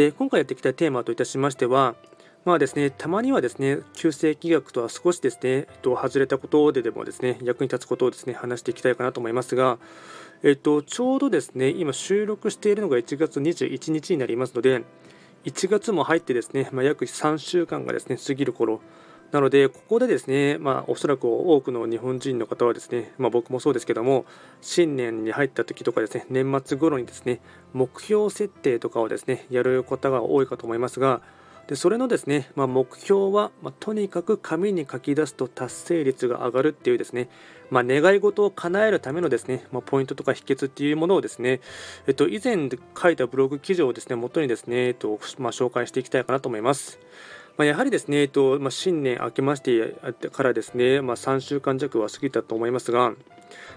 で今回やっていきたいテーマといたしましては、まあですね、たまにはですね、旧世紀学とは少しですね、えっと、外れたことででもですね、役に立つことをですね、話していきたいかなと思いますが、えっと、ちょうどですね、今収録しているのが1月21日になりますので、1月も入ってですね、まあ、約3週間がですね、過ぎる頃なので、ここでですね、まあ、おそらく多くの日本人の方はですね、まあ、僕もそうですけども、新年に入った時とかですね、年末頃にですね、目標設定とかをですね、やる方が多いかと思いますが、でそれのですね、まあ、目標は、まあ、とにかく紙に書き出すと達成率が上がるっていうですね、まあ、願い事を叶えるためのですね、まポイントとか秘訣っていうものをですね、えっと、以前書いたブログ記事をですね、元にですね、えっとま紹介していきたいかなと思います。まあ、やはりですね、えっとまあ、新年明けましてからですね、まあ、3週間弱は過ぎたと思いますが、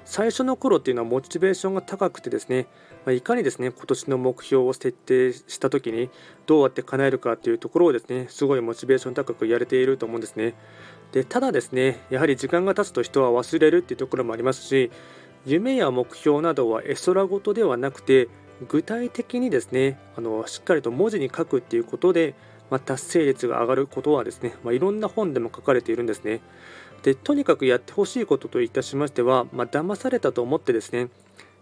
最初の頃っていうのはモチベーションが高くてですね、ま、いかにですね今年の目標を設定した時にどうやって叶えるかっていうところをですねすごいモチベーション高くやれていると思うんですね。でただですねやはり時間が経つと人は忘れるっていうところもありますし夢や目標などは絵空事ではなくて具体的にですねあのしっかりと文字に書くっていうことでまあ、達成率が上がることはですね、まあ、いろんな本でも書かれているんですね。でとにかくやってほしいことといたしましては、まあ、騙されたと思ってですね、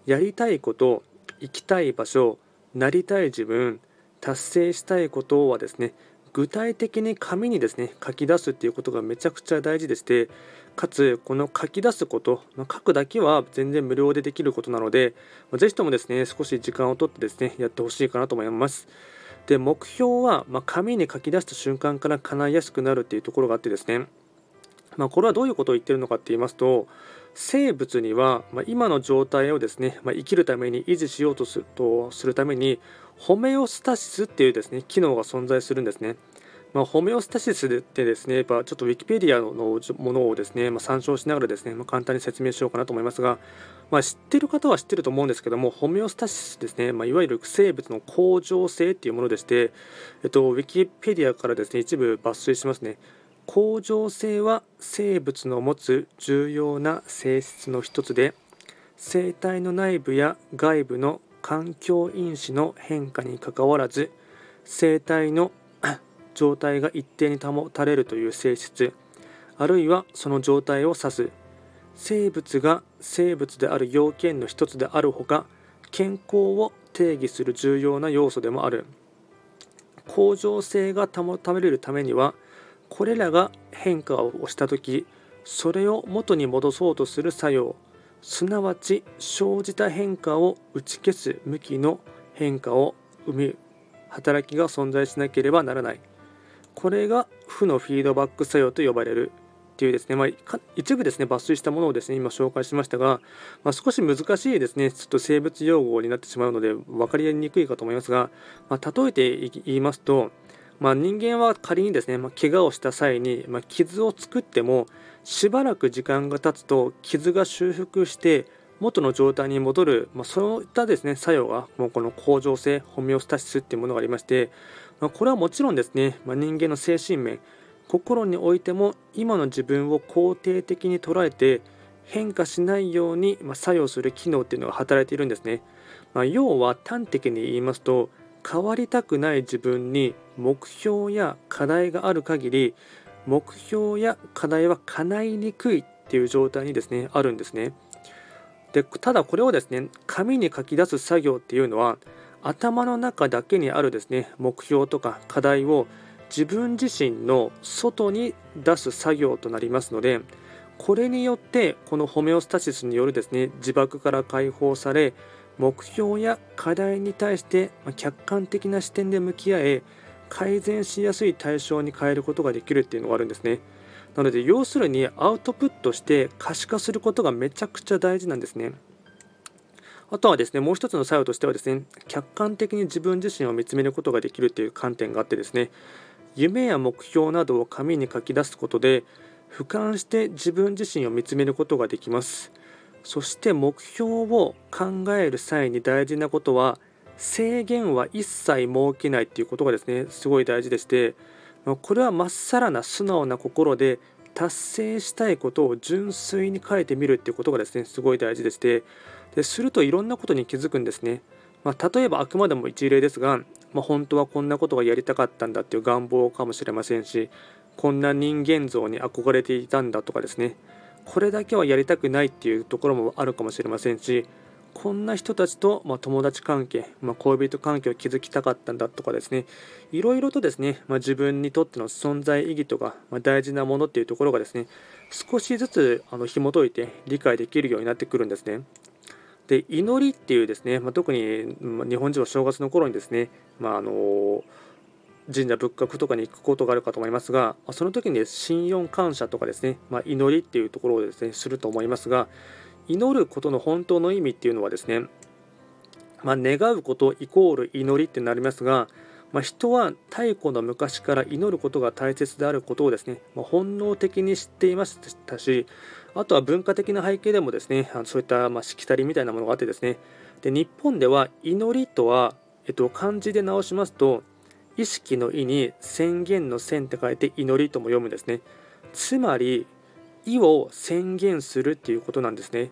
やりたいこと、行きたい場所、なりたい自分、達成したいことはですね、具体的に紙にですね書き出すっていうことがめちゃくちゃ大事でしてかつこの書き出すこと書くだけは全然無料でできることなのでぜひともですね少し時間をとってですねやってほしいかなと思いますで目標は、ま紙に書き出した瞬間から叶いやすくなるっていうところがあってですね、まあ、これはどういうことを言ってるのかって言いますと生物には、ま今の状態をですね、ま生きるために維持しようとするとするためにホメオスタシスっていうですね機能が存在するんですね。まあ、ホメオスタシスってですね、やっぱちょっとウィキペディアのものをですね、まあ、参照しながらですね、まあ、簡単に説明しようかなと思いますが、まあ、知ってる方は知ってると思うんですけども、ホメオスタシスですね、まあ、いわゆる生物の恒常性っていうものでして、えっと、ウィキペディアからですね、一部抜粋しますね。恒常性は生物の持つ重要な性質の一つで、生体の内部や外部の環境因子の変化にかかわらず、生体の状態が一定に保たれるという性質あるいはその状態を指す。生物が生物である要件の一つであるほか健康を定義する重要な要素でもある。恒常性が保たれるためにはこれらが変化をした時それを元に戻そうとする作用。すなわち生じた変化を打ち消す向きの変化を生む働きが存在しなければならない。これが負のフィードバック作用と呼ばれるっていうですね、まあ、一部ですね抜粋したものをですね今紹介しましたが、まあ、少し難しいですねちょっと生物用語になってしまうので分かりにくいかと思いますが、まあ、例えて言いますと、ま、人間は仮にですね、まあ、怪我をした際に、ま、傷を作ってもしばらく時間が経つと傷が修復して元の状態に戻る、ま、そういったですね作用がもうこの恒常性ホメオスタシスっていうものがありまして、まあ、これはもちろんですね、まあ、人間の精神面。心においても今の自分を肯定的に捉えて変化しないように作用する機能っていうのが働いているんですね、まあ、要は端的に言いますと変わりたくない自分に目標や課題がある限り目標や課題は叶いにくいっていう状態にですねあるんですね。でただこれをですね紙に書き出す作業っていうのは頭の中だけにあるですね目標とか課題を自分自身の外に出す作業となりますのでこれによってこのホメオスタシスによるですね自爆から解放され目標や課題に対して客観的な視点で向き合え改善しやすい対象に変えることができるっていうのがあるんですね。なので要するにアウトプットして可視化することがめちゃくちゃ大事なんですね。あとはですねもう一つの作用としてはですね客観的に自分自身を見つめることができるという観点があってですね夢や目標などを紙に書き出すことで俯瞰して自分自身を見つめることができます。そして目標を考える際に大事なことは制限は一切設けないっていうことがですねすごい大事でしてこれはまっさらな素直な心で達成したいことを純粋に書いてみるっていうことがですねすごい大事でしてでするといろんなことに気づくんですね、まあ、例えばあくまでも一例ですが、まあ、本当はこんなことがやりたかったんだっていう願望かもしれませんしこんな人間像に憧れていたんだとかですね。これだけはやりたくないっていうところもあるかもしれませんしこんな人たちと、まあ、友達関係、まあ、恋人関係を築きたかったんだとかですね。いろいろとですね、まあ、自分にとっての存在意義とか、ま大事なものっていうところがですね少しずつあの紐解いて理解できるようになってくるんですね。で祈りっていうですね、まあ特に日本人は正月の頃にですね、まあ、あの神社仏閣とかに行くことがあるかと思いますがその時にね信用感謝とかですね、まあ、祈りっていうところをですねすると思いますが祈ることの本当の意味っていうのはですね、まあ、願うことイコール祈りってなりますが、まあ、人は太古の昔から祈ることが大切であることをですね、まあ、本能的に知っていましたしあとは文化的な背景でもですねそういったましきたりみたいなものがあってですね。で日本では祈りとは、えっと、漢字で直しますと意識の意に宣言の宣って書いて祈りとも読むんですね。つまり意を宣言するっていうことなんですね。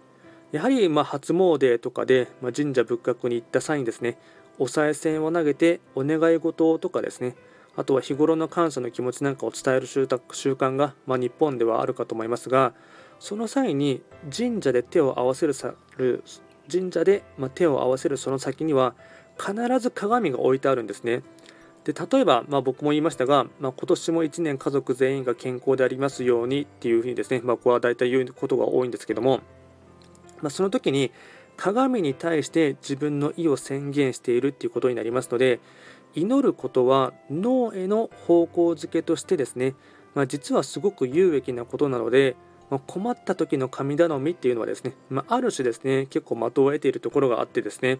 やはりま初詣とかで、ま神社仏閣に行った際にですねお賽銭を投げてお願い事とかですね。あとは日頃の感謝の気持ちなんかを伝える習慣が、まあ、日本ではあるかと思いますがその際に神社で手を合わせる神社で、ま手を合わせるその先には必ず鏡が置いてあるんですね。で例えば、まあ、僕も言いましたが、まあ、今年も1年家族全員が健康でありますようにっていうふうにですね、まあ、僕は大体言うことが多いんですけども、まあ、その時に鏡に対して自分の意を宣言しているっていうことになりますので祈ることは脳への方向づけとしてですね、まあ、実はすごく有益なことなので、困った時の神頼みっていうのはですね、まあ、ある種ですね結構的を得ているところがあってですね。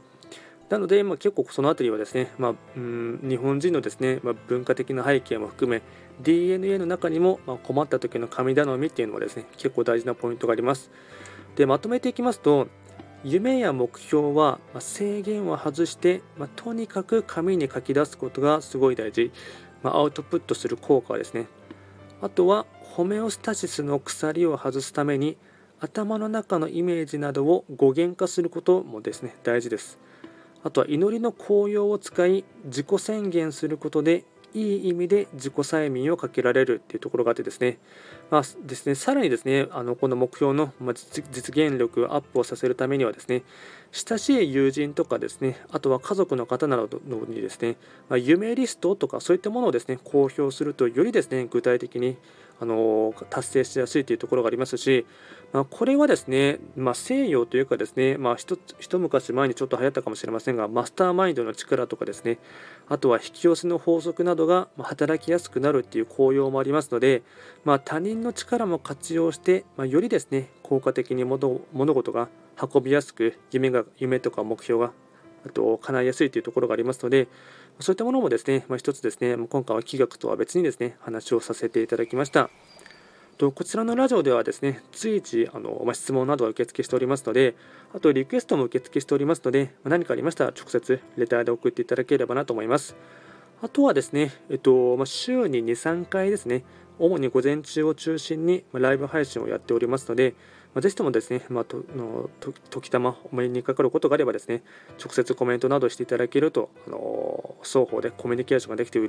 なので、まあ、結構その辺りはですね、まあ、うん日本人のですね、まあ、文化的な背景も含め DNA の中にも、ま困った時の神頼みっていうのはですね結構大事なポイントがあります。でまとめていきますと夢や目標は、ま制限を外して、まとにかく紙に書き出すことがすごい大事、まアウトプットする効果はですね。あとはホメオスタシスの鎖を外すために頭の中のイメージなどを語源化することもですね大事です。あとは祈りの効用を使い自己宣言することでいい意味で自己催眠をかけられるっていうところがあってですね,、まあ、ですねさらにですねあのこの目標の実現力をアップをさせるためにはですね親しい友人とかですねあとは家族の方などにですね、まあ、夢リストとかそういったものをですね公表するとよりですね具体的にあの達成しやすいというところがありますし、まあ、これはですね、まあ、西洋というかですね、まあ一、一昔前にちょっと流行ったかもしれませんがマスターマインドの力とかですねあとは引き寄せの法則などが働きやすくなるっていう効用もありますので、まあ、他人の力も活用して、まあ、よりですね効果的に物事が運びやすく夢が夢とか目標があと叶いやすいというところがありますのでそういったものもですね、まあ、一つですね今回は気学とは別にですね話をさせていただきました。とこちらのラジオではですね随時あの、まあ、質問などを受付しておりますのであとリクエストも受付しておりますので何かありましたら直接レターで送っていただければなと思います。あとはですね、えっとまあ、週に2、3回ですね、主に午前中を中心にライブ配信をやっておりますので、まあ、ぜひともですね、まあ、との時たまお目にかかることがあればですね、直接コメントなどしていただけると、あの双方でコミュニケーションができて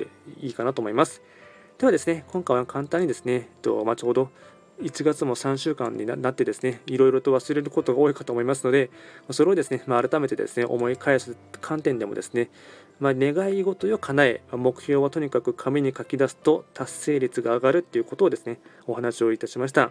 いいかなと思います。ではですね、今回は簡単にですね、とまあ、ちょうど1月も3週間になってですね、いろいろと忘れることが多いかと思いますので、それをですね、まあ、改めてですね、思い返す観点でもですね、まあ、願い事を叶え、目標はとにかく紙に書き出すと達成率が上がるということをですね、お話をいたしました。